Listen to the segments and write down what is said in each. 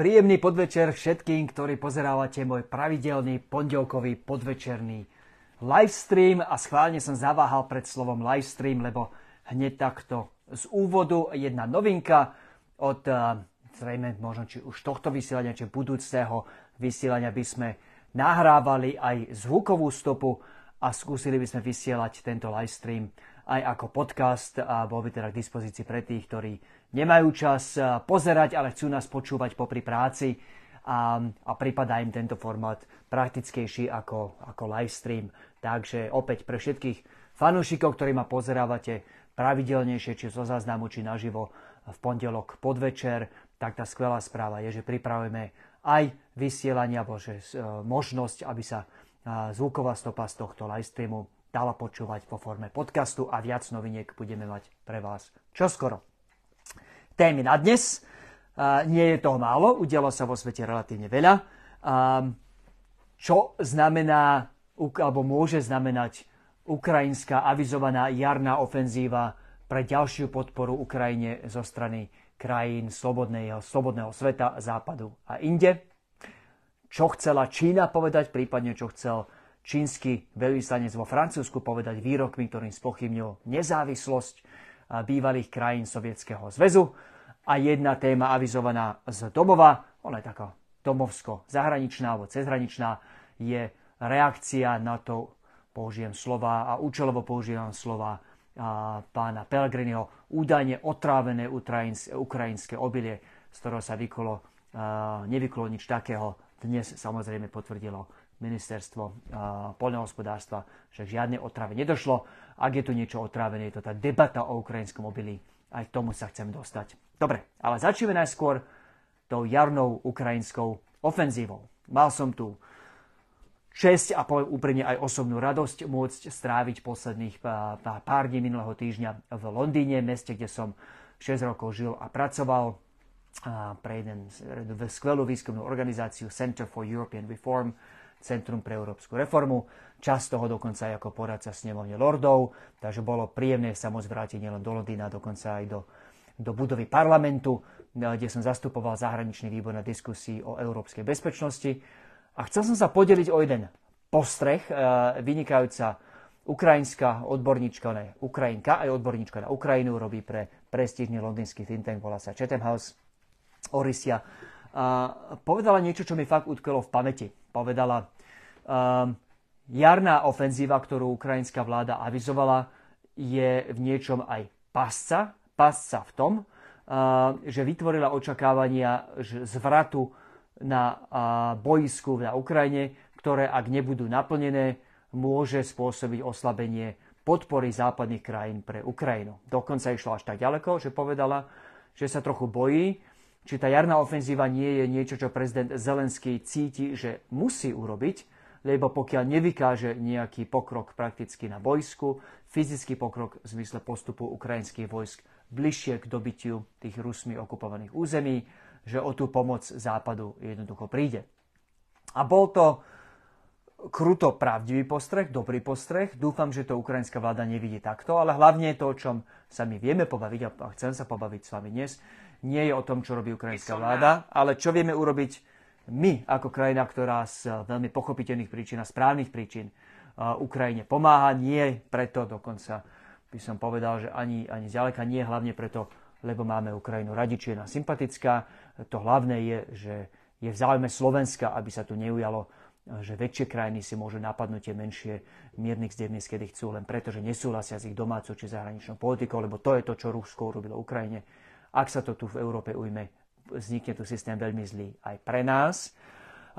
Príjemný podvečer všetkým, ktorí pozerávate môj pravidelný pondelkový podvečerný livestream a schválne som zaváhal pred slovom livestream, lebo hneď takto z úvodu jedna novinka od eh, zrejme možno či už tohto vysielania, či budúceho vysielania by sme nahrávali aj zvukovú stopu a skúsili by sme vysielať tento livestream aj ako podcast a bol by teda k dispozícii pre tých, ktorí nemajú čas eh, pozerať, ale chcú nás počúvať popri práci a, a prípada im tento formát praktickejší ako, ako live stream. Takže opäť pre všetkých fanúšikov, ktorí ma pozerávate pravidelnejšie, či zo záznamu, či naživo v pondelok podvečer, tak tá skvelá správa je, že pripravujeme aj vysielanie, alebo že e, možnosť, aby sa e, zvuková stopa z tohto live streamu dala počúvať vo forme podcastu a viac noviniek budeme mať pre vás čoskoro témy na dnes. Nie je toho málo, udialo sa vo svete relatívne veľa. Čo znamená, alebo môže znamenať ukrajinská avizovaná jarná ofenzíva pre ďalšiu podporu Ukrajine zo strany krajín slobodného, slobodného sveta, západu a inde. Čo chcela Čína povedať, prípadne čo chcel čínsky veľvyslanec vo Francúzsku povedať výrokmi, ktorým spochybnil nezávislosť bývalých krajín Sovietskeho zväzu a jedna téma avizovaná z domova, ona je taká domovsko-zahraničná alebo cezhraničná, je reakcia na to, použijem slova a účelovo používam slova a pána Pellegriniho, údajne otrávené ukrajinské obilie, z ktorého sa vykolo, nevykulo nič takého. Dnes samozrejme potvrdilo ministerstvo poľnohospodárstva, že žiadne otrave nedošlo. Ak je tu niečo otrávené, je to tá debata o ukrajinskom obilí. Aj k tomu sa chcem dostať. Dobre, ale začneme najskôr tou jarnou ukrajinskou ofenzívou. Mal som tu česť a poviem úprimne aj osobnú radosť môcť stráviť posledných pár dní minulého týždňa v Londýne, meste, kde som 6 rokov žil a pracoval pre jeden skvelú výskumnú organizáciu Center for European Reform, Centrum pre európsku reformu. Čas toho dokonca aj ako poradca snemovne lordov, takže bolo príjemné sa môcť vrátiť nielen do Londýna, dokonca aj do do budovy parlamentu, kde som zastupoval zahraničný výbor na diskusii o európskej bezpečnosti. A chcel som sa podeliť o jeden postreh, e, vynikajúca ukrajinská odborníčka, ne, Ukrajinka, aj odborníčka na Ukrajinu, robí pre prestížny londýnsky think tank, volá sa Chatham House, Orisia. A povedala niečo, čo mi fakt utkelo v pamäti. Povedala, um, jarná ofenzíva, ktorú ukrajinská vláda avizovala, je v niečom aj pasca pasca v tom, že vytvorila očakávania zvratu na boisku na Ukrajine, ktoré ak nebudú naplnené, môže spôsobiť oslabenie podpory západných krajín pre Ukrajinu. Dokonca išla až tak ďaleko, že povedala, že sa trochu bojí, či tá jarná ofenzíva nie je niečo, čo prezident Zelenský cíti, že musí urobiť, lebo pokiaľ nevykáže nejaký pokrok prakticky na bojsku, fyzický pokrok v zmysle postupu ukrajinských vojsk bližšie k dobytiu tých Rusmi okupovaných území, že o tú pomoc západu jednoducho príde. A bol to kruto pravdivý postreh, dobrý postreh. Dúfam, že to ukrajinská vláda nevidí takto, ale hlavne to, o čom sa my vieme pobaviť, a chcem sa pobaviť s vami dnes, nie je o tom, čo robí ukrajinská vláda, ale čo vieme urobiť my ako krajina, ktorá z veľmi pochopiteľných príčin a správnych príčin Ukrajine pomáha, nie preto dokonca by som povedal, že ani, ani zďaleka nie, hlavne preto, lebo máme Ukrajinu radi, či je nám sympatická. To hlavné je, že je v záujme Slovenska, aby sa tu neujalo, že väčšie krajiny si môžu napadnúť tie menšie miernych zdevných, kedy chcú, len preto, že nesúhlasia s ich domácou či zahraničnou politikou, lebo to je to, čo Rusko urobilo Ukrajine. Ak sa to tu v Európe ujme, vznikne tu systém veľmi zlý aj pre nás.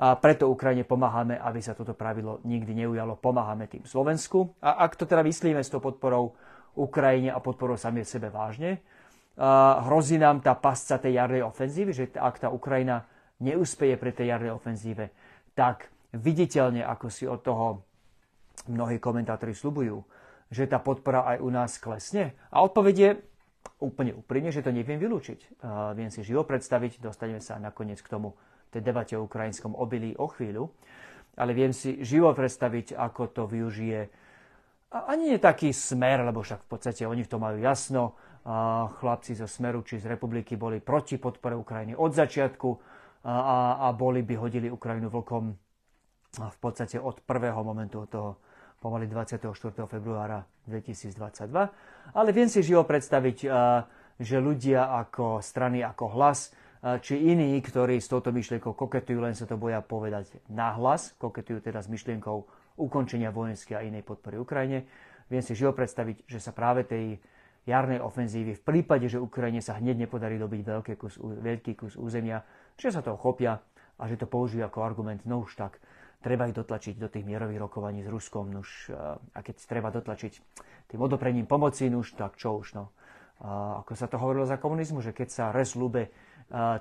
A preto Ukrajine pomáhame, aby sa toto pravidlo nikdy neujalo. Pomáhame tým Slovensku. A ak to teda myslíme s tou podporou Ukrajine a podporu sami sebe vážne. Hrozí nám tá pasca tej jarnej ofenzívy, že ak tá Ukrajina neúspeje pre tej jarnej ofenzíve, tak viditeľne, ako si od toho mnohí komentátori slubujú, že tá podpora aj u nás klesne. A odpoveď je úplne úprimne, že to neviem vylúčiť. Viem si živo predstaviť, dostaneme sa nakoniec k tomu tej debate o ukrajinskom obilí o chvíľu, ale viem si živo predstaviť, ako to využije a ani nie taký smer, lebo však v podstate oni v tom majú jasno. A chlapci zo Smeru či z republiky boli proti podpore Ukrajiny od začiatku. a, a boli by hodili Ukrajinu vlkom v podstate od prvého momentu, od toho pomaly 24. februára 2022. Ale viem si živo predstaviť, že ľudia ako strany, ako hlas, či iní, ktorí s touto myšlienkou koketujú, len sa to boja povedať nahlas, koketujú teda s myšlienkou ukončenia vojenskej a inej podpory Ukrajine. Viem si živo predstaviť, že sa práve tej jarnej ofenzívy v prípade, že Ukrajine sa hneď nepodarí dobiť veľký kus, veľký kus územia, že sa toho chopia a že to použijú ako argument, no už tak, treba ich dotlačiť do tých mierových rokovaní s Ruskom, nuž, a keď treba dotlačiť tým odoprením pomoci, nuž, tak čo už, no. A ako sa to hovorilo za komunizmu, že keď sa res ľube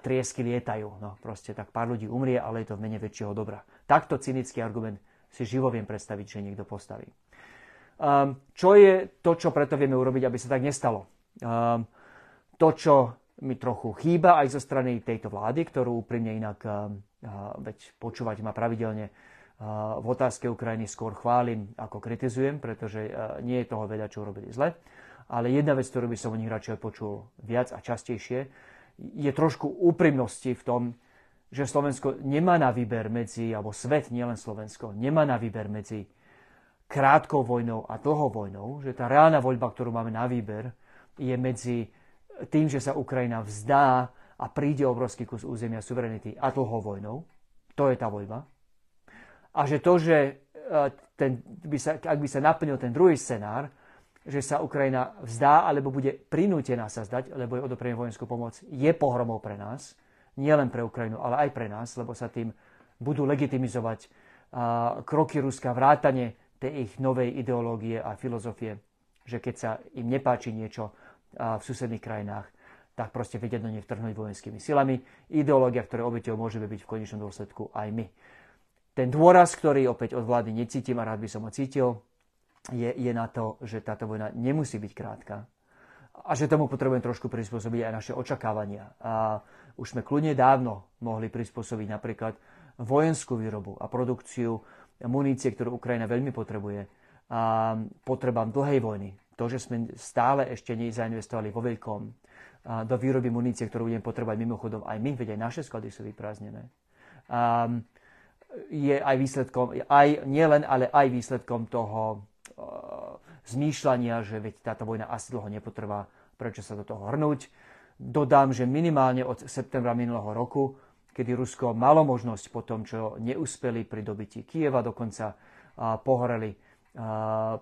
triesky lietajú, no proste tak pár ľudí umrie, ale je to v mene väčšieho dobra. Takto cynický argument si živo viem predstaviť, že niekto postaví. Um, čo je to, čo preto vieme urobiť, aby sa tak nestalo? Um, to, čo mi trochu chýba aj zo strany tejto vlády, ktorú úprimne inak, um, veď počúvať ma pravidelne, v otázke Ukrajiny skôr chválim, ako kritizujem, pretože uh, nie je toho veľa, čo urobili zle. Ale jedna vec, ktorú by som o nich radšej počul viac a častejšie, je trošku úprimnosti v tom, že Slovensko nemá na výber medzi, alebo svet, nielen Slovensko, nemá na výber medzi krátkou vojnou a dlhou vojnou, že tá reálna voľba, ktorú máme na výber, je medzi tým, že sa Ukrajina vzdá a príde obrovský kus územia suverenity a dlhou vojnou. To je tá voľba. A že to, že e, ten, by sa, ak by sa naplnil ten druhý scenár, že sa Ukrajina vzdá alebo bude prinútená sa zdať, lebo je odoprený vojenskú pomoc, je pohromou pre nás. Nie len pre Ukrajinu, ale aj pre nás, lebo sa tým budú legitimizovať kroky Ruska, vrátane tej ich novej ideológie a filozofie, že keď sa im nepáči niečo v susedných krajinách, tak proste vedia do nej vtrhnúť vojenskými silami. Ideológia, ktoré obeťou môžeme byť v konečnom dôsledku aj my. Ten dôraz, ktorý opäť od vlády necítim a rád by som ho cítil, je, je na to, že táto vojna nemusí byť krátka a že tomu potrebujeme trošku prispôsobiť aj naše očakávania. A už sme kľudne dávno mohli prispôsobiť napríklad vojenskú výrobu a produkciu munície, ktorú Ukrajina veľmi potrebuje, a potrebám dlhej vojny. To, že sme stále ešte nezainvestovali vo veľkom do výroby munície, ktorú budeme potrebovať mimochodom aj my, veď aj naše sklady sú vyprázdnené. A je aj výsledkom, aj, nielen, ale aj výsledkom toho zmýšľania, že veď táto vojna asi dlho nepotrvá, prečo sa do toho hrnúť. Dodám, že minimálne od septembra minulého roku kedy Rusko malo možnosť po tom, čo neúspeli pri dobití Kieva, dokonca pohoreli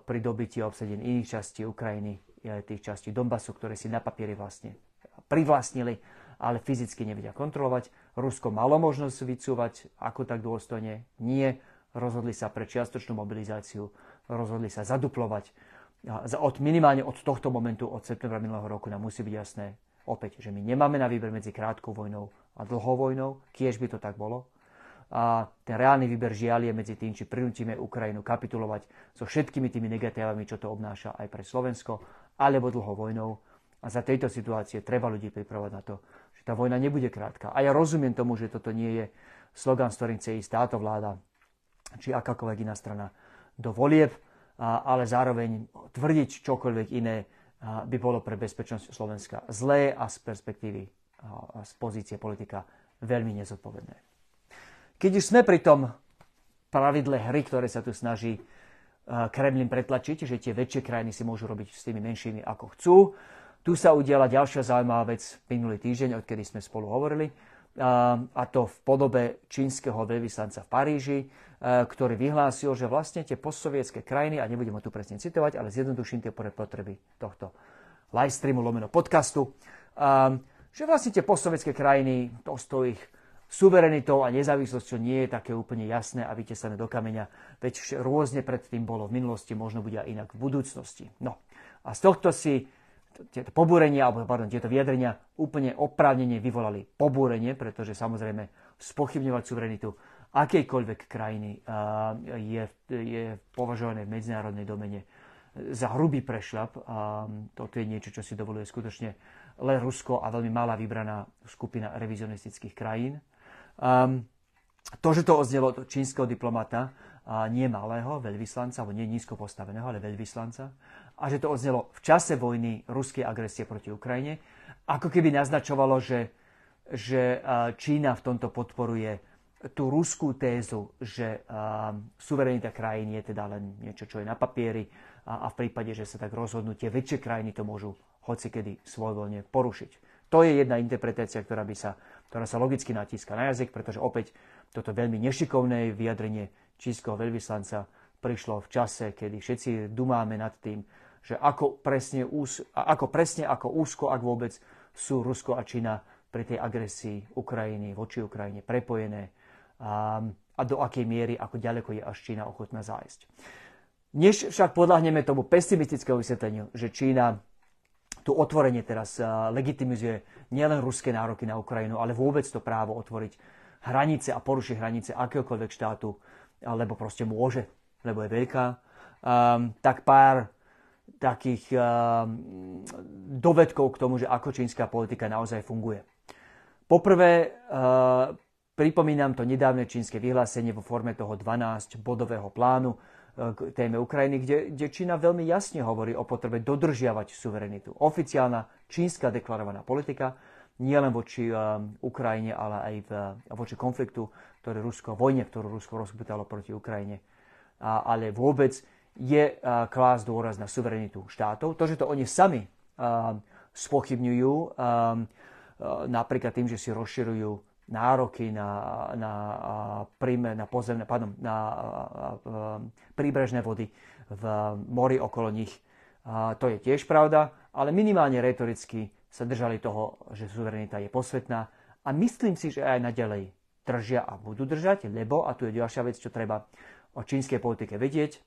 pri dobití a obsadení iných častí Ukrajiny, tých častí Donbasu, ktoré si na papieri vlastne privlastnili, ale fyzicky nevedia kontrolovať. Rusko malo možnosť vycúvať ako tak dôstojne. Nie. Rozhodli sa pre čiastočnú mobilizáciu, rozhodli sa zaduplovať. Od, minimálne od tohto momentu, od septembra minulého roku nám musí byť jasné opäť, že my nemáme na výber medzi krátkou vojnou a dlhou vojnou, kiež by to tak bolo. A ten reálny výber žiaľ je medzi tým, či prinútime Ukrajinu kapitulovať so všetkými tými negatívami, čo to obnáša aj pre Slovensko, alebo dlhou vojnou. A za tejto situácie treba ľudí pripravať na to, tá vojna nebude krátka. A ja rozumiem tomu, že toto nie je slogan, s ktorým chce ísť táto vláda, či akákoľvek iná strana do volieb, ale zároveň tvrdiť čokoľvek iné by bolo pre bezpečnosť Slovenska zlé a z perspektívy z pozície politika veľmi nezodpovedné. Keď už sme pri tom pravidle hry, ktoré sa tu snaží Kremlin pretlačiť, že tie väčšie krajiny si môžu robiť s tými menšími ako chcú. Tu sa udiala ďalšia zaujímavá vec minulý týždeň, odkedy sme spolu hovorili, a to v podobe čínskeho veľvyslanca v Paríži, e, ktorý vyhlásil, že vlastne tie postsovietské krajiny, a nebudem ho tu presne citovať, ale zjednoduším tie potreby tohto live streamu lomeno podcastu, že vlastne tie postsovetské krajiny, to s tou ich suverenitou a nezávislosťou nie je také úplne jasné a vytesané do kameňa, veď rôzne predtým bolo v minulosti, možno bude aj inak v budúcnosti. No a z tohto si tieto pobúrenia, alebo pardon, tieto vyjadrenia úplne oprávnene vyvolali pobúrenie, pretože samozrejme spochybňovať suverenitu akejkoľvek krajiny je, je považované v medzinárodnej domene za hrubý prešľap. A toto je niečo, čo si dovoluje skutočne len Rusko a veľmi malá vybraná skupina revizionistických krajín. Um, to, že to oznelo od čínskeho diplomata, a nie malého veľvyslanca, alebo nie nízko postaveného, ale veľvyslanca, a že to odznelo v čase vojny ruskej agresie proti Ukrajine, ako keby naznačovalo, že že Čína v tomto podporuje tú ruskú tézu, že suverenita krajín je teda len niečo, čo je na papieri a, a v prípade, že sa tak rozhodnú, tie väčšie krajiny to môžu hocikedy svojvoľne porušiť. To je jedna interpretácia, ktorá, by sa, ktorá sa logicky natíska na jazyk, pretože opäť toto veľmi nešikovné vyjadrenie čínskeho veľvyslanca prišlo v čase, kedy všetci dumáme nad tým, že ako presne, ús, ako presne ako úzko, ak vôbec, sú Rusko a Čína pri tej agresii Ukrajiny voči Ukrajine prepojené a, a do akej miery, ako ďaleko je až Čína ochotná zájsť. Než však podľahneme tomu pesimistickému vysvetleniu, že Čína tu otvorenie teraz legitimizuje nielen ruské nároky na Ukrajinu, ale vôbec to právo otvoriť hranice a porušiť hranice akéhokoľvek štátu, lebo proste môže, lebo je veľká, um, tak pár takých um, dovedkov k tomu, že ako čínska politika naozaj funguje. Poprvé, uh, pripomínam to nedávne čínske vyhlásenie vo forme toho 12-bodového plánu uh, k téme Ukrajiny, kde, kde Čína veľmi jasne hovorí o potrebe dodržiavať suverenitu. Oficiálna čínska deklarovaná politika, nielen voči Ukrajine, ale aj v, voči konfliktu, ktorý Rusko, vojne, ktorú Rusko rozputalo proti Ukrajine, a, ale vôbec je klásť dôraz na suverenitu štátov. To, že to oni sami spochybňujú, napríklad tým, že si rozširujú nároky na, na, príjme, na, pozemné, pardon, na príbrežné vody v mori okolo nich. To je tiež pravda, ale minimálne retoricky sa držali toho, že suverenita je posvetná a myslím si, že aj naďalej držia a budú držať, lebo, a tu je ďalšia vec, čo treba o čínskej politike vedieť,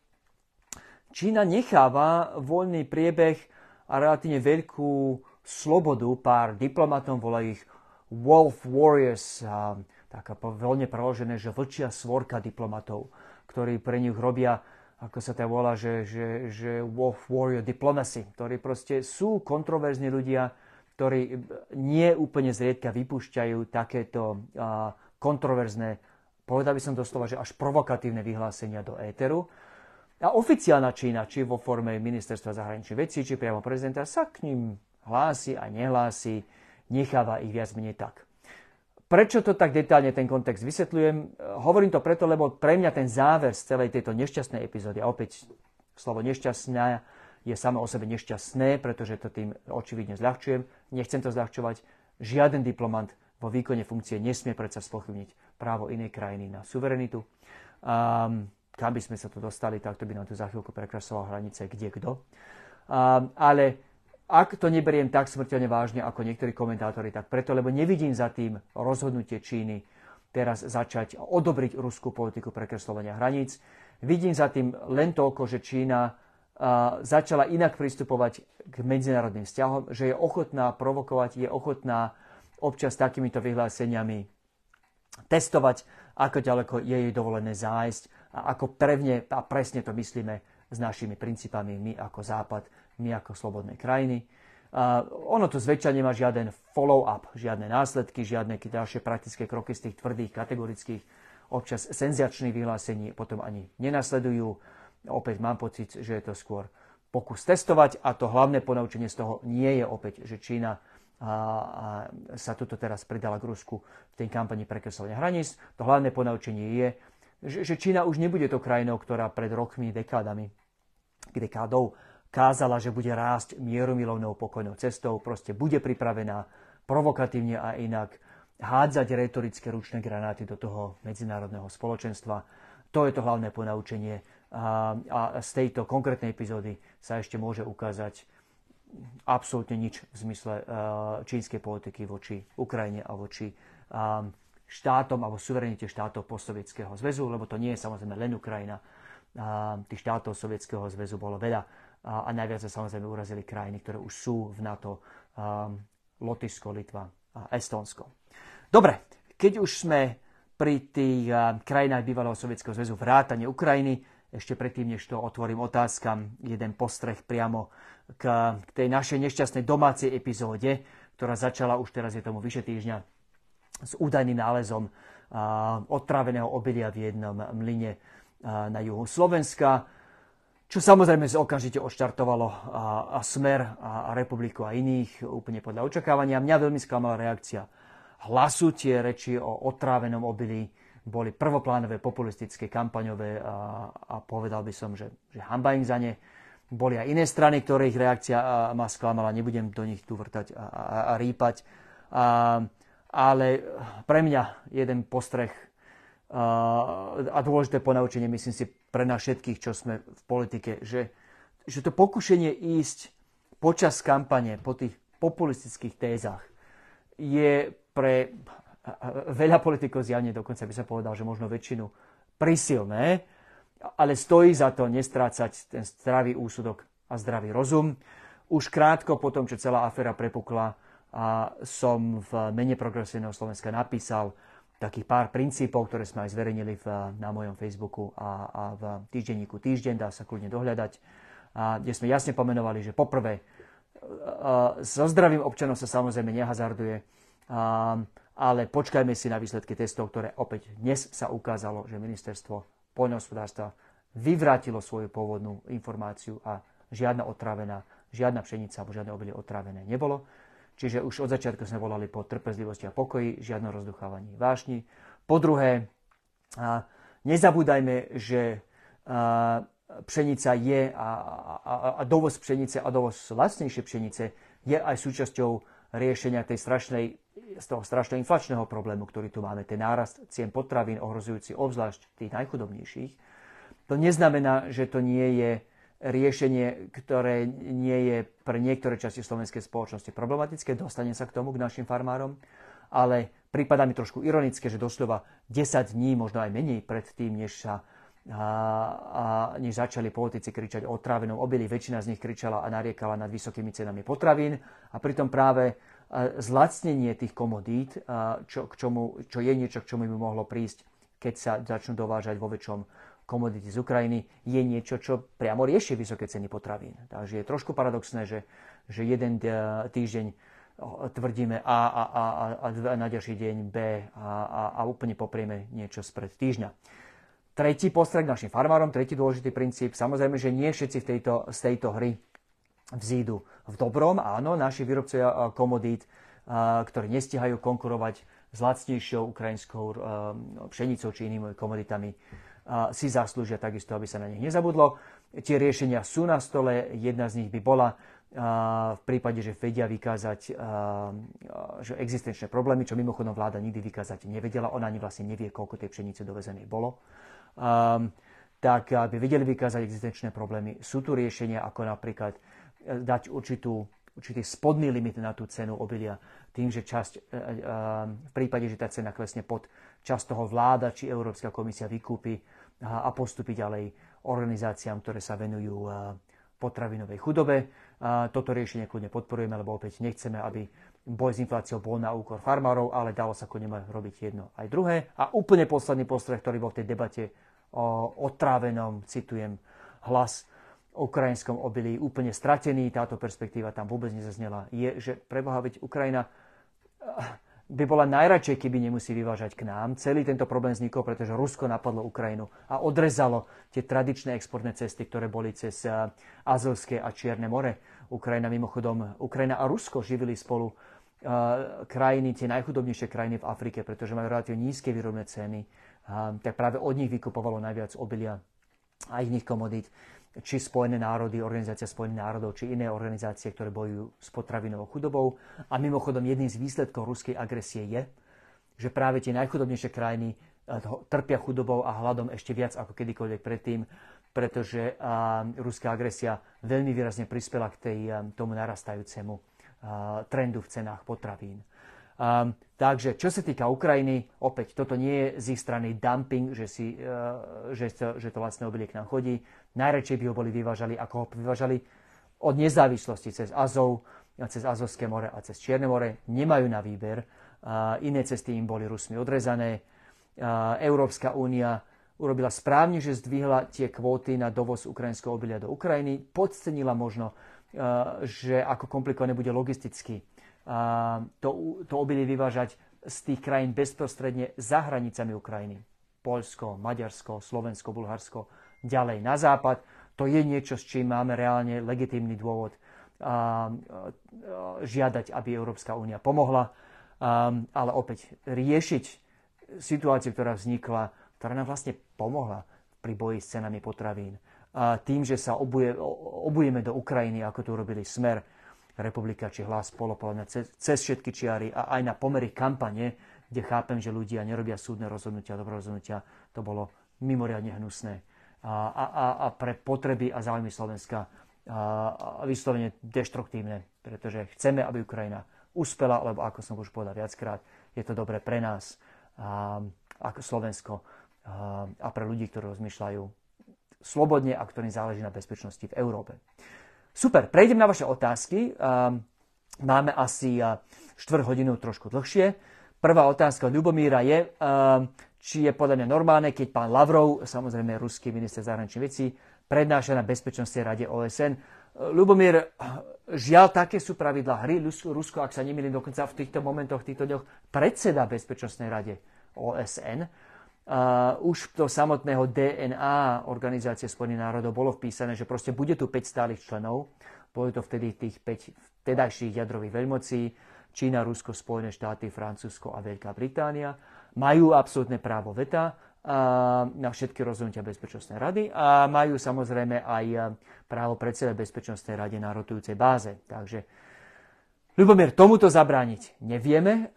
Čína necháva voľný priebeh a relatívne veľkú slobodu pár diplomatom, volajú ich Wolf Warriors, a taká voľne preložené, že vlčia svorka diplomatov, ktorí pre nich robia, ako sa to volá, že, že, že Wolf Warrior Diplomacy, ktorí proste sú kontroverzní ľudia, ktorí nie úplne zriedka vypúšťajú takéto kontroverzné, povedal by som doslova, že až provokatívne vyhlásenia do éteru. A oficiálna Čína, či vo forme ministerstva zahraničných vecí, či priamo prezidenta, sa k ním hlási a nehlási, necháva ich viac menej tak. Prečo to tak detálne ten kontext vysvetľujem? Hovorím to preto, lebo pre mňa ten záver z celej tejto nešťastnej epizódy, a opäť slovo nešťastná je samo o sebe nešťastné, pretože to tým očividne zľahčujem, nechcem to zľahčovať, žiaden diplomat vo výkone funkcie nesmie predsa spochybniť právo inej krajiny na suverenitu. Um, kam by sme sa tu dostali, tak to by nám tu za chvíľku prekrasoval hranice kde kto. Um, ale ak to neberiem tak smrteľne vážne ako niektorí komentátori, tak preto, lebo nevidím za tým rozhodnutie Číny teraz začať odobriť ruskú politiku prekreslovania hraníc. Vidím za tým len toľko, že Čína začala inak pristupovať k medzinárodným vzťahom, že je ochotná provokovať, je ochotná občas takýmito vyhláseniami testovať, ako ďaleko je jej dovolené zájsť a ako prevne a presne to myslíme s našimi princípami my ako Západ, my ako slobodné krajiny. Uh, ono to zväčša nemá žiaden follow-up, žiadne následky, žiadne ďalšie praktické kroky z tých tvrdých, kategorických, občas senziačných vyhlásení potom ani nenasledujú. Opäť mám pocit, že je to skôr pokus testovať a to hlavné ponaučenie z toho nie je opäť, že Čína a, a sa tuto teraz pridala k Rusku v tej kampani prekreslovania hraníc. To hlavné ponaučenie je, že, že Čína už nebude to krajinou, ktorá pred rokmi, dekádami, dekádou kázala, že bude rásť mierumilovnou pokojnou cestou, proste bude pripravená provokatívne a inak hádzať retorické ručné granáty do toho medzinárodného spoločenstva. To je to hlavné ponaučenie a, a z tejto konkrétnej epizódy sa ešte môže ukázať absolútne nič v zmysle uh, čínskej politiky voči Ukrajine a voči štátom alebo suverenite štátov postsovietského zväzu, lebo to nie je samozrejme len Ukrajina. Tých štátov Sovietskeho zväzu bolo veľa a, najviac sa samozrejme urazili krajiny, ktoré už sú v NATO, um, Lotyšsko, Litva a Estónsko. Dobre, keď už sme pri tých uh, krajinách bývalého Sovietskeho zväzu vrátane Ukrajiny, ešte predtým, než to otvorím otázkam, jeden postreh priamo k tej našej nešťastnej domácej epizóde, ktorá začala už teraz je tomu vyše týždňa s údajným nálezom odtráveného obilia v jednom mlyne na juhu Slovenska, čo samozrejme okamžite odštartovalo a, Smer a, Republiku a iných úplne podľa očakávania. Mňa veľmi sklamala reakcia hlasu. Tie reči o otrávenom obilí boli prvoplánové, populistické, kampaňové a, a povedal by som, že, že hamba im za ne. Boli aj iné strany, ktorých reakcia ma sklamala, nebudem do nich tu vrtať a, a, a rýpať. A, ale pre mňa jeden postreh a dôležité ponaučenie, myslím si, pre nás všetkých, čo sme v politike, že, že to pokušenie ísť počas kampane po tých populistických tézach je pre veľa politikov zjavne, dokonca by sa povedal, že možno väčšinu prisilné, ale stojí za to nestrácať ten zdravý úsudok a zdravý rozum. Už krátko po tom, čo celá aféra prepukla, a som v mene progresívneho Slovenska napísal takých pár princípov, ktoré sme aj zverejnili v, na mojom Facebooku a, a v týždenníku Týždeň, dá sa kľudne dohľadať, a kde sme jasne pomenovali, že poprvé so zdravým občanom sa samozrejme nehazarduje, ale počkajme si na výsledky testov, ktoré opäť dnes sa ukázalo, že ministerstvo poľnohospodárstva vyvrátilo svoju pôvodnú informáciu a žiadna otrávená, žiadna pšenica alebo žiadne obilie otrávené nebolo. Čiže už od začiatku sme volali po trpezlivosti a pokoji, žiadno rozduchávaní vášni. Po druhé, nezabúdajme, že pšenica je a, a, a dovoz pšenice a dovoz lacnejšie pšenice je aj súčasťou riešenia tej strašnej, z toho strašného inflačného problému, ktorý tu máme, ten nárast cien potravín ohrozujúci obzvlášť tých najchudobnejších. To neznamená, že to nie je riešenie, ktoré nie je pre niektoré časti slovenskej spoločnosti problematické, dostane sa k tomu, k našim farmárom, ale prípada mi trošku ironické, že doslova 10 dní, možno aj menej pred tým, než sa a, a než začali politici kričať o trávenom obili, väčšina z nich kričala a nariekala nad vysokými cenami potravín a pritom práve zlacnenie tých komodít, čo, k čomu, čo je niečo, k čomu by mohlo prísť, keď sa začnú dovážať vo väčšom komodity z Ukrajiny, je niečo, čo priamo rieši vysoké ceny potravín. Takže je trošku paradoxné, že, že jeden týždeň tvrdíme A a, a, a, a na ďalší deň B a, a, a úplne poprieme niečo spred týždňa. Tretí postrek našim farmárom, tretí dôležitý princíp, samozrejme, že nie všetci v tejto, z tejto hry vzídu v dobrom. Áno, naši výrobcovia komodít, ktorí nestihajú konkurovať s lacnejšou ukrajinskou pšenicou či inými komoditami, si zaslúžia takisto, aby sa na nich nezabudlo. Tie riešenia sú na stole, jedna z nich by bola v prípade, že vedia vykázať že existenčné problémy, čo mimochodom vláda nikdy vykázať nevedela, ona ani vlastne nevie, koľko tej pšenice dovezenej bolo, tak aby vedeli vykázať existenčné problémy. Sú tu riešenia, ako napríklad e, dať určitú, určitý spodný limit na tú cenu obilia, tým, že časť, e, e, v prípade, že tá cena klesne pod časť toho vláda či Európska komisia vykúpi a postupí ďalej organizáciám, ktoré sa venujú potravinovej chudobe. Toto riešenie kľudne podporujeme, lebo opäť nechceme, aby boj s infláciou bol na úkor farmárov, ale dalo sa kľudne robiť jedno aj druhé. A úplne posledný postreh, ktorý bol v tej debate o otrávenom, citujem, hlas o ukrajinskom obilí úplne stratený, táto perspektíva tam vôbec nezaznela, je, že preboha, veď Ukrajina by bola najradšej, keby nemusí vyvážať k nám. Celý tento problém vznikol, pretože Rusko napadlo Ukrajinu a odrezalo tie tradičné exportné cesty, ktoré boli cez eh, Azovské a Čierne more. Ukrajina mimochodom, Ukrajina a Rusko živili spolu uh, krajiny, tie najchudobnejšie krajiny v Afrike, pretože majú relatívne nízke výrobné ceny. Tak práve od nich vykupovalo najviac obilia a iných komodít či Spojené národy, Organizácia Spojených národov, či iné organizácie, ktoré bojujú s potravinovou chudobou. A mimochodom, jedným z výsledkov ruskej agresie je, že práve tie najchudobnejšie krajiny eh, trpia chudobou a hladom ešte viac ako kedykoľvek predtým, pretože ruská agresia veľmi výrazne prispela k tej, tomu narastajúcemu trendu v cenách potravín. Um, takže čo sa týka Ukrajiny, opäť toto nie je z ich strany dumping, že, si, uh, že, to, že to vlastné obilie k nám chodí. Najradšej by ho boli vyvážali, ako ho vyvážali od nezávislosti cez Azov, cez Azovské more a cez Čierne more. Nemajú na výber. Uh, iné cesty im boli Rusmi odrezané. Uh, Európska únia urobila správne, že zdvihla tie kvóty na dovoz ukrajinského obilia do Ukrajiny. Podcenila možno, uh, že ako komplikované bude logisticky to, to obilie vyvážať z tých krajín bezprostredne za hranicami Ukrajiny. Polsko, Maďarsko, Slovensko, Bulharsko, ďalej na západ. To je niečo, s čím máme reálne legitímny dôvod žiadať, aby Európska únia pomohla. Ale opäť riešiť situáciu, ktorá vznikla, ktorá nám vlastne pomohla pri boji s cenami potravín. Tým, že sa obuje, obujeme do Ukrajiny, ako to urobili Smer, Republika či Hlas, Polopolenia, cez, cez všetky čiary a aj na pomery kampane, kde chápem, že ľudia nerobia súdne rozhodnutia, dobré rozhodnutia, to bolo mimoriadne hnusné. A, a, a pre potreby a záujmy Slovenska a, a vyslovene deštruktívne, pretože chceme, aby Ukrajina uspela, lebo ako som už povedal viackrát, je to dobré pre nás a, ako Slovensko a, a pre ľudí, ktorí rozmýšľajú slobodne a ktorým záleží na bezpečnosti v Európe. Super, prejdem na vaše otázky. Máme asi 4 hodinu trošku dlhšie. Prvá otázka Ľubomíra je, či je podľa mňa normálne, keď pán Lavrov, samozrejme ruský minister zahraničných vecí, prednáša na Bezpečnostnej rade OSN. Ľubomír, žiaľ, také sú pravidlá hry. Rusko, ak sa nemýlim, dokonca v týchto momentoch, v týchto dňoch predseda Bezpečnostnej rade OSN. Uh, už do samotného DNA Organizácie Spojených národov bolo vpísané, že proste bude tu 5 stálych členov. Boli to vtedy tých 5 vtedajších jadrových veľmocí. Čína, Rusko, Spojené štáty, Francúzsko a Veľká Británia. Majú absolútne právo veta na všetky rozhodnutia Bezpečnostnej rady a majú samozrejme aj právo predseda Bezpečnostnej rade na rotujúcej báze. Takže Ľubomier, tomuto zabrániť nevieme.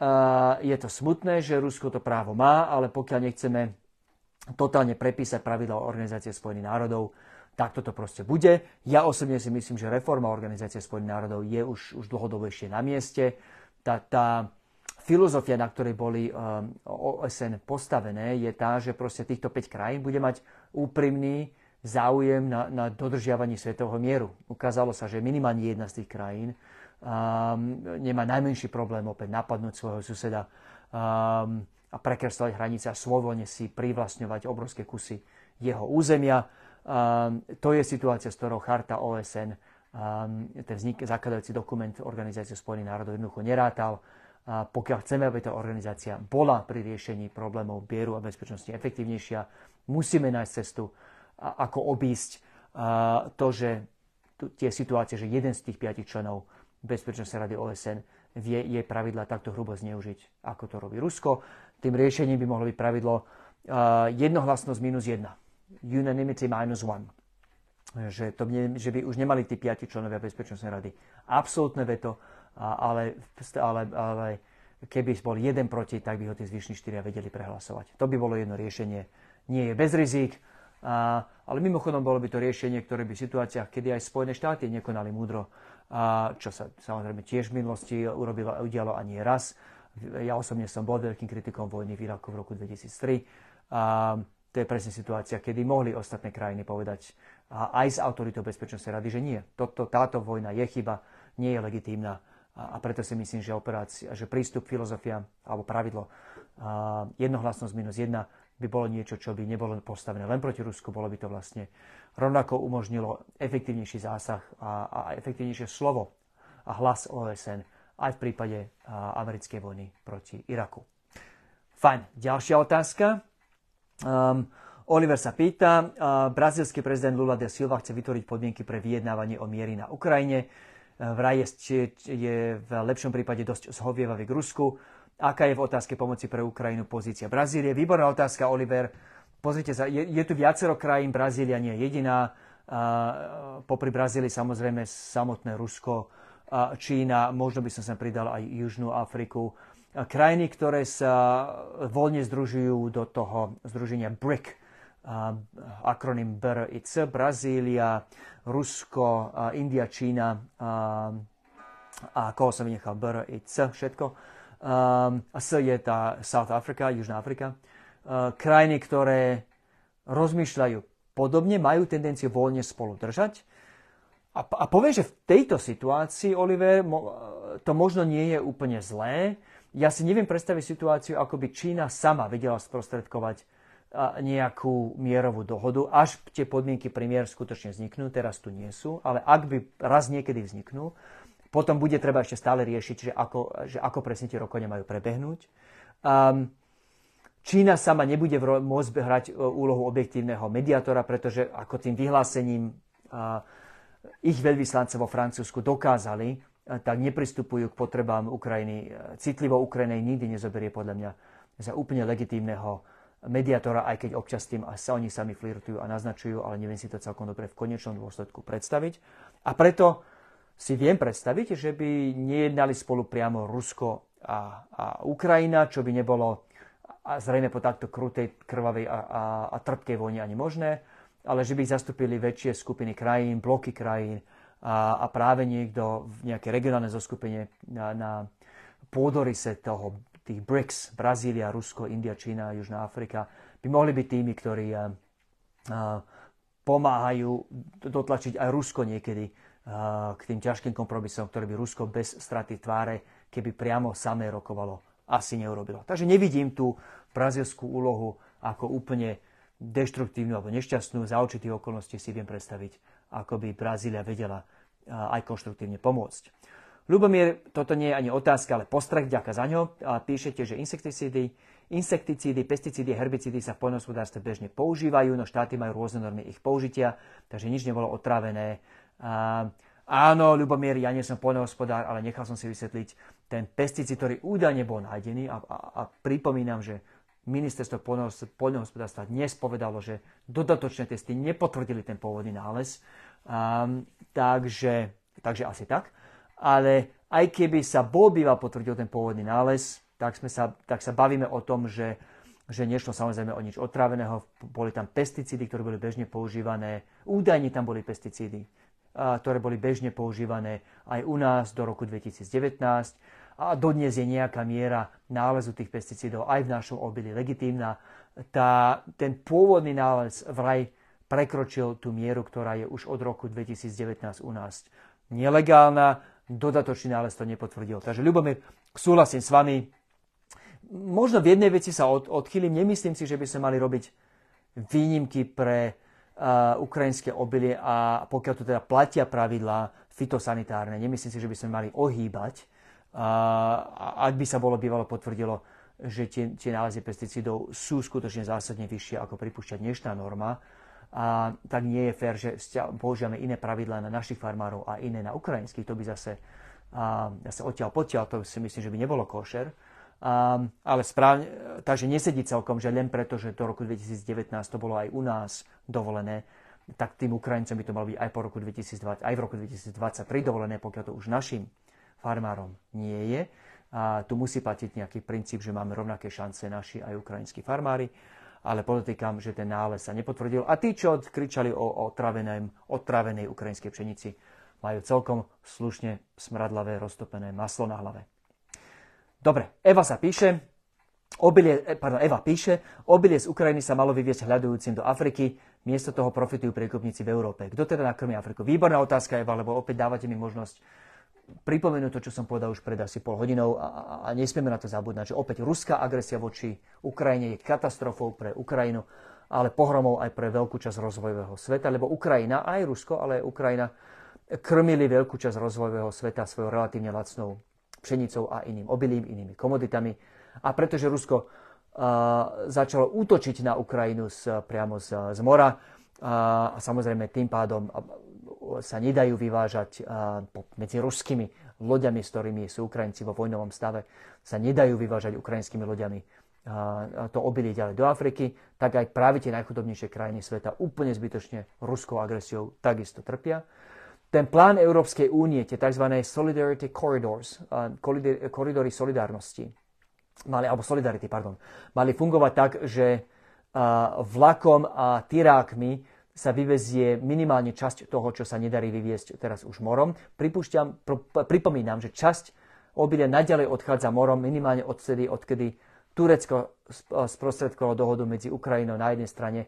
Je to smutné, že Rusko to právo má, ale pokiaľ nechceme totálne prepísať pravidla Organizácie Spojených národov, tak toto proste bude. Ja osobne si myslím, že reforma Organizácie Spojených národov je už, už dlhodobejšie na mieste. Tá, tá filozofia, na ktorej boli um, OSN postavené, je tá, že proste týchto 5 krajín bude mať úprimný záujem na, na dodržiavaní svetového mieru. Ukázalo sa, že minimálne jedna z tých krajín um, nemá najmenší problém opäť napadnúť svojho suseda um, a prekrestovať hranice a svojvoľne si privlastňovať obrovské kusy jeho územia. Um, to je situácia, s ktorou charta OSN, um, ten vznik, zakladajúci dokument Organizácie spojených národov jednoducho nerátal. A pokiaľ chceme, aby tá organizácia bola pri riešení problémov bieru a bezpečnosti efektívnejšia, musíme nájsť cestu, ako obísť to, že tie situácie, že jeden z tých piatich členov Bezpečnostnej rady OSN vie jej pravidla takto hrubo zneužiť, ako to robí Rusko. Tým riešením by mohlo byť pravidlo jednohlasnosť minus jedna. Unanimity minus one. Že, to, že by už nemali tí piati členovia Bezpečnostnej rady absolútne veto, ale, ale, ale keby bol jeden proti, tak by ho tí zvyšní štyria vedeli prehlasovať. To by bolo jedno riešenie. Nie je bez rizik, ale mimochodom bolo by to riešenie, ktoré by v situáciách, kedy aj Spojené štáty nekonali múdro, a, čo sa samozrejme tiež v minulosti urobilo a udialo ani raz. Ja osobne som bol veľkým kritikom vojny v Iraku v roku 2003. A, to je presne situácia, kedy mohli ostatné krajiny povedať a aj z autoritou Bezpečnostnej rady, že nie. Toto, táto vojna je chyba, nie je legitímna a, a preto si myslím, že operácia, že prístup, filozofia alebo pravidlo a jednohlasnosť minus jedna by bolo niečo, čo by nebolo postavené len proti Rusku, bolo by to vlastne rovnako umožnilo efektívnejší zásah a, a efektívnejšie slovo a hlas OSN aj v prípade americkej vojny proti Iraku. Fajn, ďalšia otázka. Um, Oliver sa pýta, uh, brazilský prezident Lula de Silva chce vytvoriť podmienky pre vyjednávanie o miery na Ukrajine vraj je, je v lepšom prípade dosť zhovievavý k Rusku. Aká je v otázke pomoci pre Ukrajinu pozícia Brazílie? Výborná otázka, Oliver. Pozrite sa, je, je tu viacero krajín, Brazília nie je jediná. A, popri Brazílii samozrejme samotné Rusko, a Čína, možno by som sa pridal aj Južnú Afriku. A krajiny, ktoré sa voľne združujú do toho združenia BRIC, akronym BRIC, Brazília, Rusko, India, Čína a koho som vynechal, BRIC, všetko. A S je tá South Africa, Južná Afrika. Krajiny, ktoré rozmýšľajú podobne, majú tendenciu voľne spolu držať. A, a poviem, že v tejto situácii, Oliver, to možno nie je úplne zlé. Ja si neviem predstaviť situáciu, ako by Čína sama vedela sprostredkovať nejakú mierovú dohodu, až tie podmienky pre skutočne vzniknú, teraz tu nie sú, ale ak by raz niekedy vzniknú, potom bude treba ešte stále riešiť, že ako, že ako presne tie rokovania majú prebehnúť. Um, Čína sama nebude môcť hrať e, úlohu objektívneho mediátora, pretože ako tým vyhlásením uh, ich veľvyslanci vo Francúzsku dokázali tak nepristupujú k potrebám Ukrajiny. Citlivo Ukrajinej nikdy nezoberie podľa mňa za úplne legitímneho mediátora, aj keď občas tým sa oni sami flirtujú a naznačujú, ale neviem si to celkom dobre v konečnom dôsledku predstaviť. A preto si viem predstaviť, že by nejednali spolu priamo Rusko a, a Ukrajina, čo by nebolo a zrejme po takto krutej, krvavej a, a, a trpkej vojne ani možné, ale že by ich zastúpili väčšie skupiny krajín, bloky krajín, a, a práve niekto v nejaké regionálne zoskupenie na, na pôdorise toho, tých BRICS, Brazília, Rusko, India, Čína, Južná Afrika, by mohli byť tými, ktorí a, a, pomáhajú dotlačiť aj Rusko niekedy k tým ťažkým kompromisom, ktoré by Rusko bez straty tváre, keby priamo samé rokovalo, asi neurobilo. Takže nevidím tú brazilskú úlohu ako úplne deštruktívnu alebo nešťastnú. Za určitých okolností si viem predstaviť, ako by Brazília vedela aj konštruktívne pomôcť. Lubomír, toto nie je ani otázka, ale postrach, ďaká za ňo. A píšete, že insekticídy, insekticídy, pesticídy, herbicídy sa v poľnohospodárstve bežne používajú, no štáty majú rôzne normy ich použitia, takže nič nebolo otrávené. A, áno, Lubomír, ja nie som poľnohospodár, ale nechal som si vysvetliť ten pesticíd, ktorý údajne bol nájdený a, a, a pripomínam, že ministerstvo poľnohospodárstva dnes povedalo, že dodatočné testy nepotvrdili ten pôvodný nález, um, takže, takže asi tak. Ale aj keby sa bol býval potvrdil ten pôvodný nález, tak, sme sa, tak sa bavíme o tom, že, že nešlo samozrejme o nič otráveného. Boli tam pesticídy, ktoré boli bežne používané. Údajne tam boli pesticídy, ktoré boli bežne používané aj u nás do roku 2019 a dodnes je nejaká miera nálezu tých pesticídov aj v našom obili legitímna. Tá, ten pôvodný nález vraj prekročil tú mieru, ktorá je už od roku 2019 u nás nelegálna. Dodatočný nález to nepotvrdil. Takže Ľubomír, súhlasím s vami. Možno v jednej veci sa od, odchýlim. Nemyslím si, že by sme mali robiť výnimky pre ukrajinské obilie a pokiaľ tu teda platia pravidlá fitosanitárne, nemyslím si, že by sme mali ohýbať a ak by sa bolo bývalo potvrdilo, že tie, tie nálezy pesticídov sú skutočne zásadne vyššie, ako pripúšťa dnešná norma, a tak nie je fér, že používame iné pravidlá na našich farmárov a iné na ukrajinských. To by zase, a, zase odtiaľ potiaľ, to si myslím, že by nebolo košer. A, ale správne, takže nesedí celkom, že len preto, že do roku 2019 to bolo aj u nás dovolené, tak tým Ukrajincom by to malo byť aj po roku 2020, aj v roku 2023 dovolené, pokiaľ to už našim farmárom nie je. A tu musí platiť nejaký princíp, že máme rovnaké šance naši aj ukrajinskí farmári, ale podotýkam, že ten nález sa nepotvrdil. A tí, čo kričali o otravenej ukrajinskej pšenici, majú celkom slušne smradlavé roztopené maslo na hlave. Dobre, Eva sa píše, obilie, eh, pardon, Eva píše, obilie z Ukrajiny sa malo vyviesť hľadujúcim do Afriky, miesto toho profitujú priekupníci v Európe. Kto teda nakrmí Afriku? Výborná otázka, Eva, lebo opäť dávate mi možnosť pripomenúť to, čo som povedal už pred asi pol hodinou a, a nesmieme na to zabudnať, že opäť ruská agresia voči Ukrajine je katastrofou pre Ukrajinu, ale pohromou aj pre veľkú časť rozvojového sveta, lebo Ukrajina, aj Rusko, ale aj Ukrajina krmili veľkú časť rozvojového sveta svojou relatívne lacnou pšenicou a iným obilím, inými komoditami. A pretože Rusko začalo útočiť na Ukrajinu z, priamo z, z mora a samozrejme tým pádom sa nedajú vyvážať medzi ruskými loďami, s ktorými sú Ukrajinci vo vojnovom stave, sa nedajú vyvážať ukrajinskými loďami to obilie ďalej do Afriky, tak aj práve tie najchudobnejšie krajiny sveta úplne zbytočne ruskou agresiou takisto trpia. Ten plán Európskej únie, tie tzv. Solidarity Corridors, koridory solidárnosti, mali, alebo Solidarity, pardon, mali fungovať tak, že vlakom a tirákmi sa vyvezie minimálne časť toho, čo sa nedarí vyviesť teraz už morom. Pripúšťam, pr- pripomínam, že časť obilia naďalej odchádza morom minimálne odtedy, odkedy Turecko sprostredkovalo dohodu medzi Ukrajinou na jednej strane,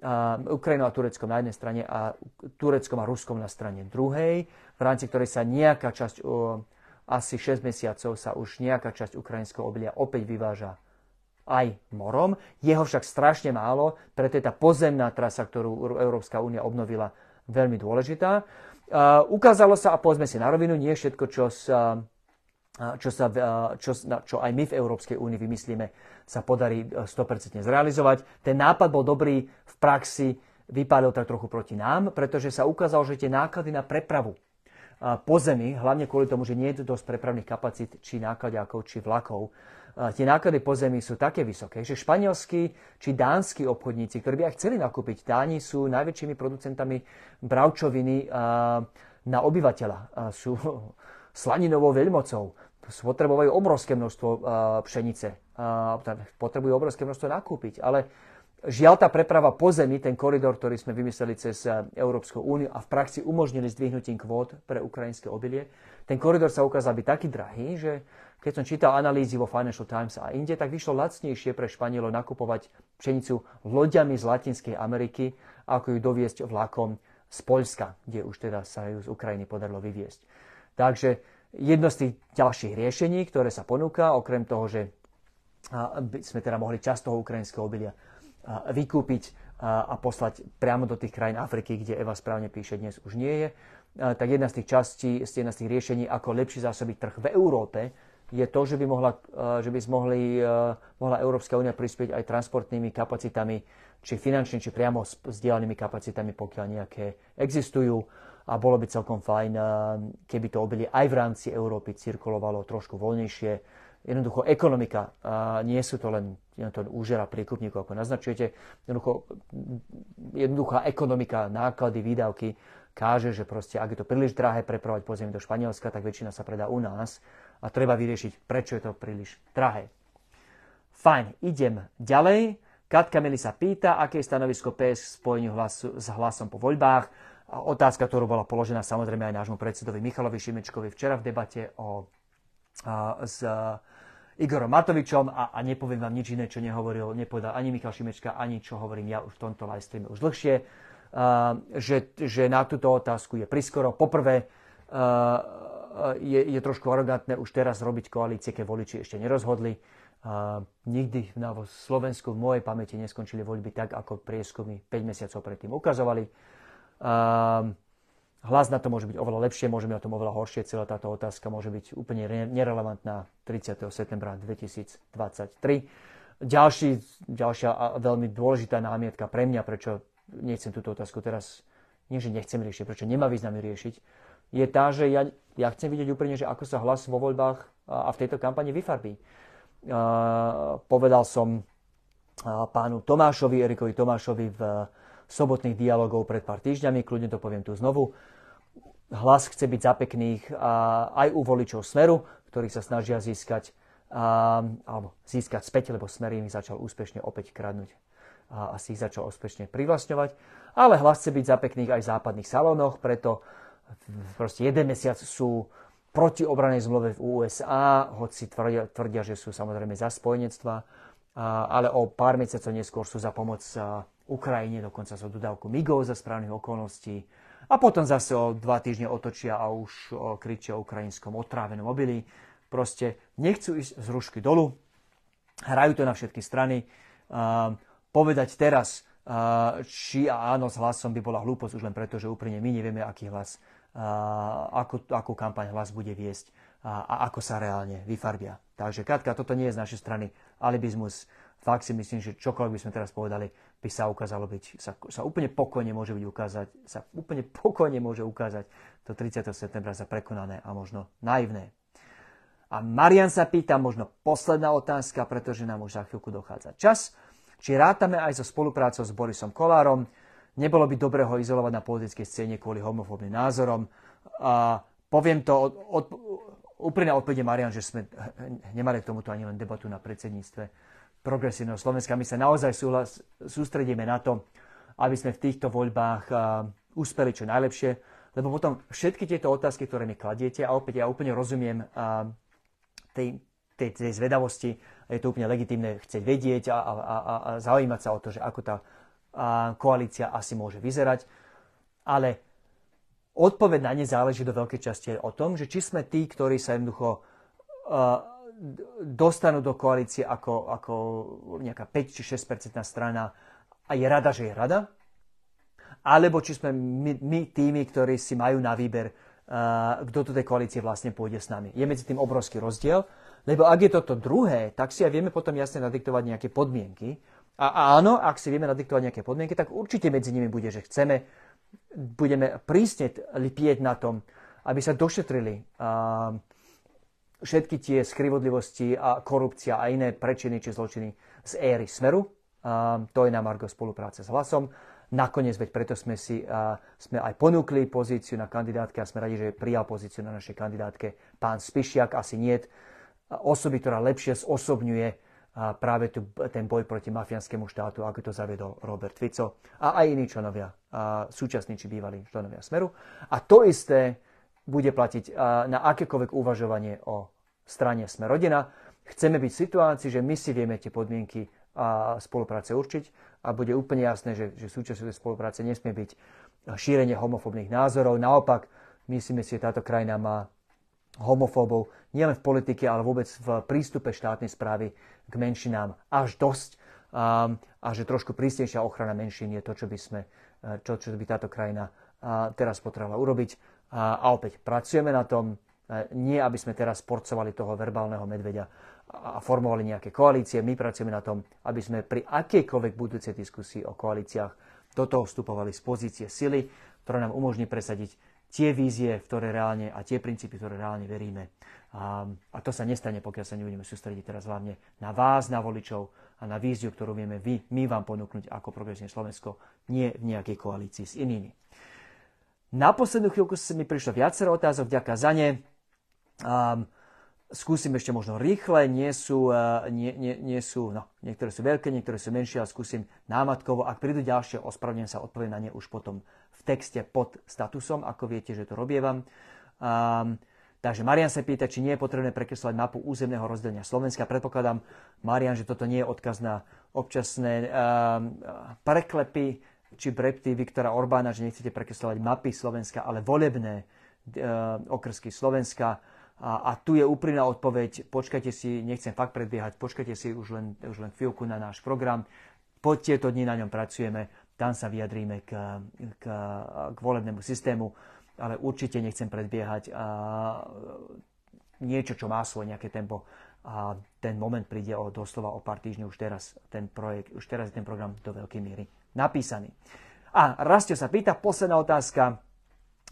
uh, Ukrajinou a Tureckom na jednej strane a Tureckom a Ruskom na strane druhej, v rámci ktorej sa nejaká časť, uh, asi 6 mesiacov sa už nejaká časť ukrajinského obilia opäť vyváža aj morom. Jeho však strašne málo, preto je tá pozemná trasa, ktorú Európska únia obnovila, veľmi dôležitá. Uh, ukázalo sa, a povedzme si na rovinu, nie všetko, čo sa, čo, sa, čo, čo aj my v Európskej únii vymyslíme, sa podarí 100% zrealizovať. Ten nápad bol dobrý v praxi, vypálil tak trochu proti nám, pretože sa ukázalo, že tie náklady na prepravu po zemi, hlavne kvôli tomu, že nie je dosť prepravných kapacít či nákladiakov, či vlakov. Tie náklady po zemi sú také vysoké, že španielskí či dánsky obchodníci, ktorí by aj chceli nakúpiť, Dáni sú najväčšími producentami bravčoviny na obyvateľa. Sú slaninovou veľmocou. Spotrebujú obrovské množstvo pšenice. Potrebujú obrovské množstvo nakúpiť. Ale Žiaľ, tá preprava po zemi, ten koridor, ktorý sme vymysleli cez eh, Európsku úniu a v praxi umožnili zdvihnutím kvót pre ukrajinské obilie, ten koridor sa ukázal byť taký drahý, že keď som čítal analýzy vo Financial Times a inde, tak vyšlo lacnejšie pre Španielov nakupovať pšenicu loďami z Latinskej Ameriky, ako ju doviesť vlakom z Poľska, kde už teda sa ju z Ukrajiny podarilo vyviesť. Takže jedno z tých ďalších riešení, ktoré sa ponúka, okrem toho, že sme teda mohli časť toho ukrajinského obilia vykúpiť a poslať priamo do tých krajín Afriky, kde Eva správne píše, dnes už nie je, tak jedna z tých častí, jedna z tých riešení, ako lepšie zásobiť trh v Európe, je to, že by, mohla, že by mohli, mohla Európska únia prispieť aj transportnými kapacitami, či finančne, či priamo s kapacitami, pokiaľ nejaké existujú. A bolo by celkom fajn, keby to obilie aj v rámci Európy cirkulovalo trošku voľnejšie jednoducho ekonomika, a nie sú to len to úžera priekupníkov, ako naznačujete, jednoducho, jednoduchá ekonomika, náklady, výdavky káže, že proste ak je to príliš drahé prepravať pozemie do Španielska, tak väčšina sa predá u nás a treba vyriešiť, prečo je to príliš drahé. Fajn, idem ďalej. Katka Meli sa pýta, aké je stanovisko PS v spojení hlasu, s hlasom po voľbách. Otázka, ktorú bola položená samozrejme aj nášmu predsedovi Michalovi Šimečkovi včera v debate o, a, s Igorom Matovičom a, a nepoviem vám nič iné, čo nehovoril, nepovedal ani Michal Šimečka, ani čo hovorím ja už v tomto live streame už dlhšie, uh, že, že na túto otázku je priskoro. Poprvé, uh, je, je trošku arogantné už teraz robiť koalície, keď voliči ešte nerozhodli. Uh, nikdy na Slovensku v mojej pamäti neskončili voľby tak, ako prieskumy 5 mesiacov predtým ukazovali. Uh, Hlas na to môže byť oveľa lepšie, môže byť na tom oveľa horšie. Celá táto otázka môže byť úplne nerelevantná 30. septembra 2023. Ďalší, ďalšia veľmi dôležitá námietka pre mňa, prečo nechcem túto otázku teraz, nie že nechcem riešiť, prečo nemá význam riešiť, je tá, že ja, ja chcem vidieť úplne, že ako sa hlas vo voľbách a v tejto kampani vyfarbí. Uh, povedal som uh, pánu Tomášovi, Erikovi Tomášovi v sobotných dialogov pred pár týždňami, kľudne to poviem tu znovu hlas chce byť za pekných aj u voličov Smeru, ktorých sa snažia získať, alebo získať späť, lebo Smer im začal úspešne opäť kradnúť a si ich začal úspešne privlastňovať. Ale hlas chce byť za pekných aj v západných salónoch, preto proste jeden mesiac sú proti obranej zmluve v USA, hoci tvrdia, tvrdia že sú samozrejme za spojenectva, ale o pár mesiacov neskôr sú za pomoc Ukrajine, dokonca sú dodávku MIGov za správnych okolností a potom zase o dva týždne otočia a už kričia o ukrajinskom otrávenom obili. Proste nechcú ísť z rušky dolu, hrajú to na všetky strany. povedať teraz, či a áno s hlasom by bola hlúposť už len preto, že úprimne my nevieme, aký hlas, ako, akú kampaň hlas bude viesť a, a ako sa reálne vyfarbia. Takže Katka, toto nie je z našej strany alibizmus fakt si myslím, že čokoľvek by sme teraz povedali, by sa ukázalo byť, sa, sa úplne pokojne môže byť ukázať, sa úplne pokojne môže ukázať to 30. septembra za prekonané a možno naivné. A Marian sa pýta, možno posledná otázka, pretože nám už za chvíľku dochádza čas. Či rátame aj so spoluprácou s Borisom Kolárom? Nebolo by dobre ho izolovať na politickej scéne kvôli homofóbnym názorom? A poviem to, od, od, úprimne odpovede Marian, že sme nemali k tomuto ani len debatu na predsedníctve progresívneho Slovenska. My sa naozaj súhlas, sústredíme na to, aby sme v týchto voľbách uh, úspeli čo najlepšie, lebo potom všetky tieto otázky, ktoré mi kladiete, a opäť ja úplne rozumiem tej, tej, tej zvedavosti, je to úplne legitimné chcieť vedieť a, a, a, a zaujímať sa o to, že ako tá koalícia asi môže vyzerať, ale odpoveď na ne záleží do veľkej časti o tom, že či sme tí, ktorí sa jednoducho uh, dostanú do koalície ako, ako nejaká 5 či 6% strana a je rada, že je rada, alebo či sme my, my tými, ktorí si majú na výber, uh, kto do tej koalície vlastne pôjde s nami. Je medzi tým obrovský rozdiel, lebo ak je toto druhé, tak si aj vieme potom jasne nadiktovať nejaké podmienky. A áno, ak si vieme nadiktovať nejaké podmienky, tak určite medzi nimi bude, že chceme, budeme prísne lipieť na tom, aby sa došetrili všetky tie skrivodlivosti a korupcia a iné prečiny či zločiny z éry Smeru. To je na Margo spolupráce s hlasom. Nakoniec, veď preto sme si sme aj ponúkli pozíciu na kandidátke a sme radi, že prijal pozíciu na našej kandidátke pán Spišiak, asi nie osoby, ktorá lepšie zosobňuje práve tu, ten boj proti mafiánskému štátu, ako to zaviedol Robert Fico a aj iní členovia, súčasní či bývalí členovia Smeru. A to isté bude platiť na akékoľvek uvažovanie o strane Sme rodina. Chceme byť v situácii, že my si vieme tie podmienky a spolupráce určiť a bude úplne jasné, že, že súčasťou tej spolupráce nesmie byť šírenie homofóbnych názorov. Naopak, myslíme si, že táto krajina má homofóbov nielen v politike, ale vôbec v prístupe štátnej správy k menšinám až dosť um, a že trošku prísnejšia ochrana menšín je to, čo by, sme, čo, čo by táto krajina uh, teraz potrebovala urobiť. A opäť pracujeme na tom, uh, nie aby sme teraz porcovali toho verbálneho medveďa a formovali nejaké koalície. My pracujeme na tom, aby sme pri akejkoľvek budúcej diskusii o koalíciách do toho vstupovali z pozície sily, ktorá nám umožní presadiť tie vízie, v ktoré reálne a tie princípy, ktoré reálne veríme. A, a to sa nestane, pokiaľ sa nebudeme sústrediť teraz hlavne na vás, na voličov a na víziu, ktorú vieme vy, my vám ponúknuť ako progresívne Slovensko, nie v nejakej koalícii s inými. Na poslednú chvíľku sa mi prišlo viacero otázok, ďaká za ne. Um, skúsim ešte možno rýchle, nie sú, uh, nie, nie, nie sú no, niektoré sú veľké, niektoré sú menšie, ale skúsim námatkovo. Ak prídu ďalšie, ospravedlňujem sa, odpoviem na ne už potom texte pod statusom, ako viete, že to robievam. Um, takže Marian sa pýta, či nie je potrebné prekreslovať mapu územného rozdelenia Slovenska. Predpokladám, Marian, že toto nie je odkaz na občasné um, preklepy či brepty Viktora Orbána, že nechcete prekreslovať mapy Slovenska, ale volebné uh, okrsky Slovenska. A, a tu je úprimná odpoveď, počkajte si, nechcem fakt predbiehať, počkajte si už len, už len chvíľku na náš program. Po tieto dni na ňom pracujeme tam sa vyjadríme k, k, k volebnému systému, ale určite nechcem predbiehať a, niečo, čo má svoje nejaké tempo a ten moment príde o doslova o pár týždňov už teraz ten projekt, už teraz je ten program do veľkej miery napísaný. A Rastio sa pýta, posledná otázka,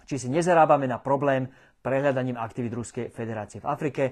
či si nezarábame na problém prehľadaním aktivít Ruskej federácie v Afrike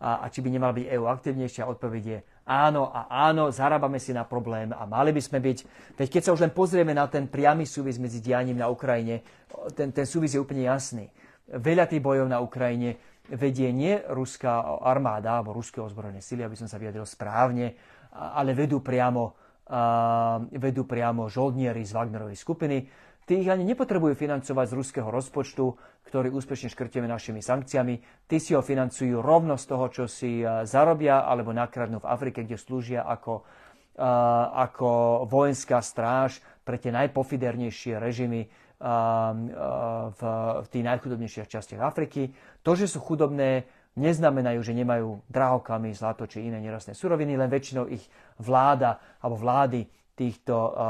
a, a či by nemal byť EU aktivnejšia. Odpoveď je áno a áno, zarábame si na problém a mali by sme byť. Veď keď sa už len pozrieme na ten priamy súvis medzi dianím na Ukrajine, ten, ten súvis je úplne jasný. Veľa tých bojov na Ukrajine vedie nie ruská armáda alebo ruské ozbrojené sily, aby som sa vyjadril správne, ale vedú priamo, uh, vedú priamo žoldnieri z Wagnerovej skupiny. Tí ich ani nepotrebujú financovať z ruského rozpočtu, ktorý úspešne škrtieme našimi sankciami. Tí si ho financujú rovno z toho, čo si e, zarobia alebo nakradnú v Afrike, kde slúžia ako, uh, ako vojenská stráž pre tie najpofidernejšie režimy uh, v, v tých najchudobnejších častiach Afriky. To, že sú chudobné, neznamenajú, že nemajú drahokamy, zlato či iné nerastné suroviny, len väčšinou ich vláda alebo vlády týchto uh, uh,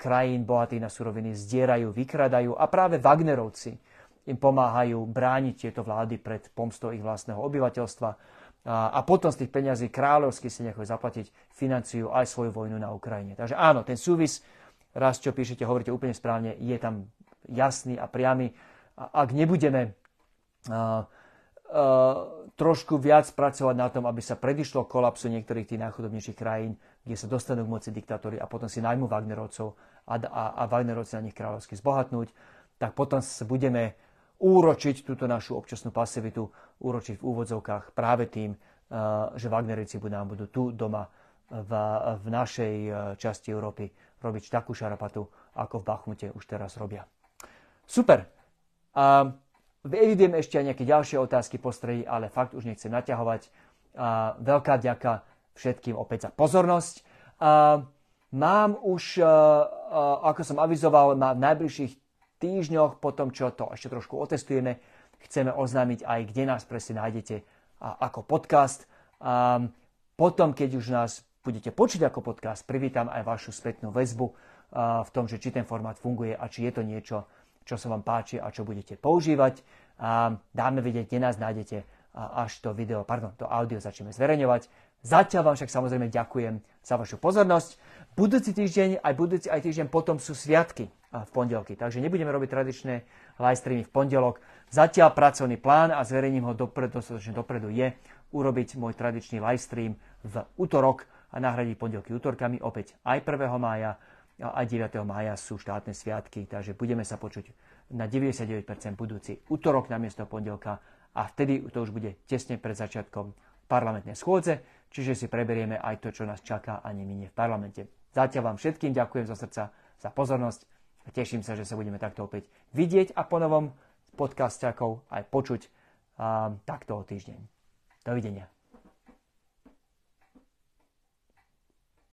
krajín bohatých na suroviny zdierajú, vykradajú a práve Wagnerovci im pomáhajú brániť tieto vlády pred pomstou ich vlastného obyvateľstva a, a potom z tých peňazí kráľovsky si nechajú zaplatiť, financiu aj svoju vojnu na Ukrajine. Takže áno, ten súvis, raz čo píšete, hovoríte úplne správne, je tam jasný a priamy. A ak nebudeme uh, trošku viac pracovať na tom, aby sa predišlo kolapsu niektorých tých najchudobnejších krajín, kde sa dostanú k moci diktátory a potom si najmú Wagnerovcov a, a, a Wagnerovci na nich kráľovsky zbohatnúť, tak potom sa budeme úročiť túto našu občasnú pasivitu, úročiť v úvodzovkách práve tým, uh, že Wagnerici nám budú tu doma v, v našej uh, časti Európy robiť takú šarapatu, ako v Bachmute už teraz robia. Super. Uh, Evidujem ešte aj nejaké ďalšie otázky, postrehy, ale fakt už nechcem naťahovať. Uh, veľká ďaka všetkým opäť za pozornosť. Mám už, uh, uh, ako som avizoval, na najbližších týždňoch, po tom, čo to ešte trošku otestujeme, chceme oznámiť aj, kde nás presne nájdete ako podcast. Potom, keď už nás budete počuť ako podcast, privítam aj vašu spätnú väzbu uh, v tom, že či ten formát funguje a či je to niečo, čo sa vám páči a čo budete používať. A dáme vedieť, kde nás nájdete, až to video, pardon, to audio začneme zverejňovať. Zatiaľ vám však samozrejme ďakujem za vašu pozornosť. Budúci týždeň, aj budúci aj týždeň potom sú sviatky. v pondelky. Takže nebudeme robiť tradičné live streamy v pondelok. Zatiaľ pracovný plán a zverejním ho dopredu, dostatočne dopredu je urobiť môj tradičný live stream v útorok a nahradiť pondelky útorkami. Opäť aj 1. mája, aj 9. mája sú štátne sviatky, takže budeme sa počuť na 99% budúci útorok namiesto pondelka a vtedy to už bude tesne pred začiatkom parlamentnej schôdze, čiže si preberieme aj to, čo nás čaká a neminie v parlamente. Zatiaľ vám všetkým ďakujem zo srdca za pozornosť a teším sa, že sa budeme takto opäť vidieť a ponovom podcastiakov aj počuť a, takto o týždeň. Dovidenia.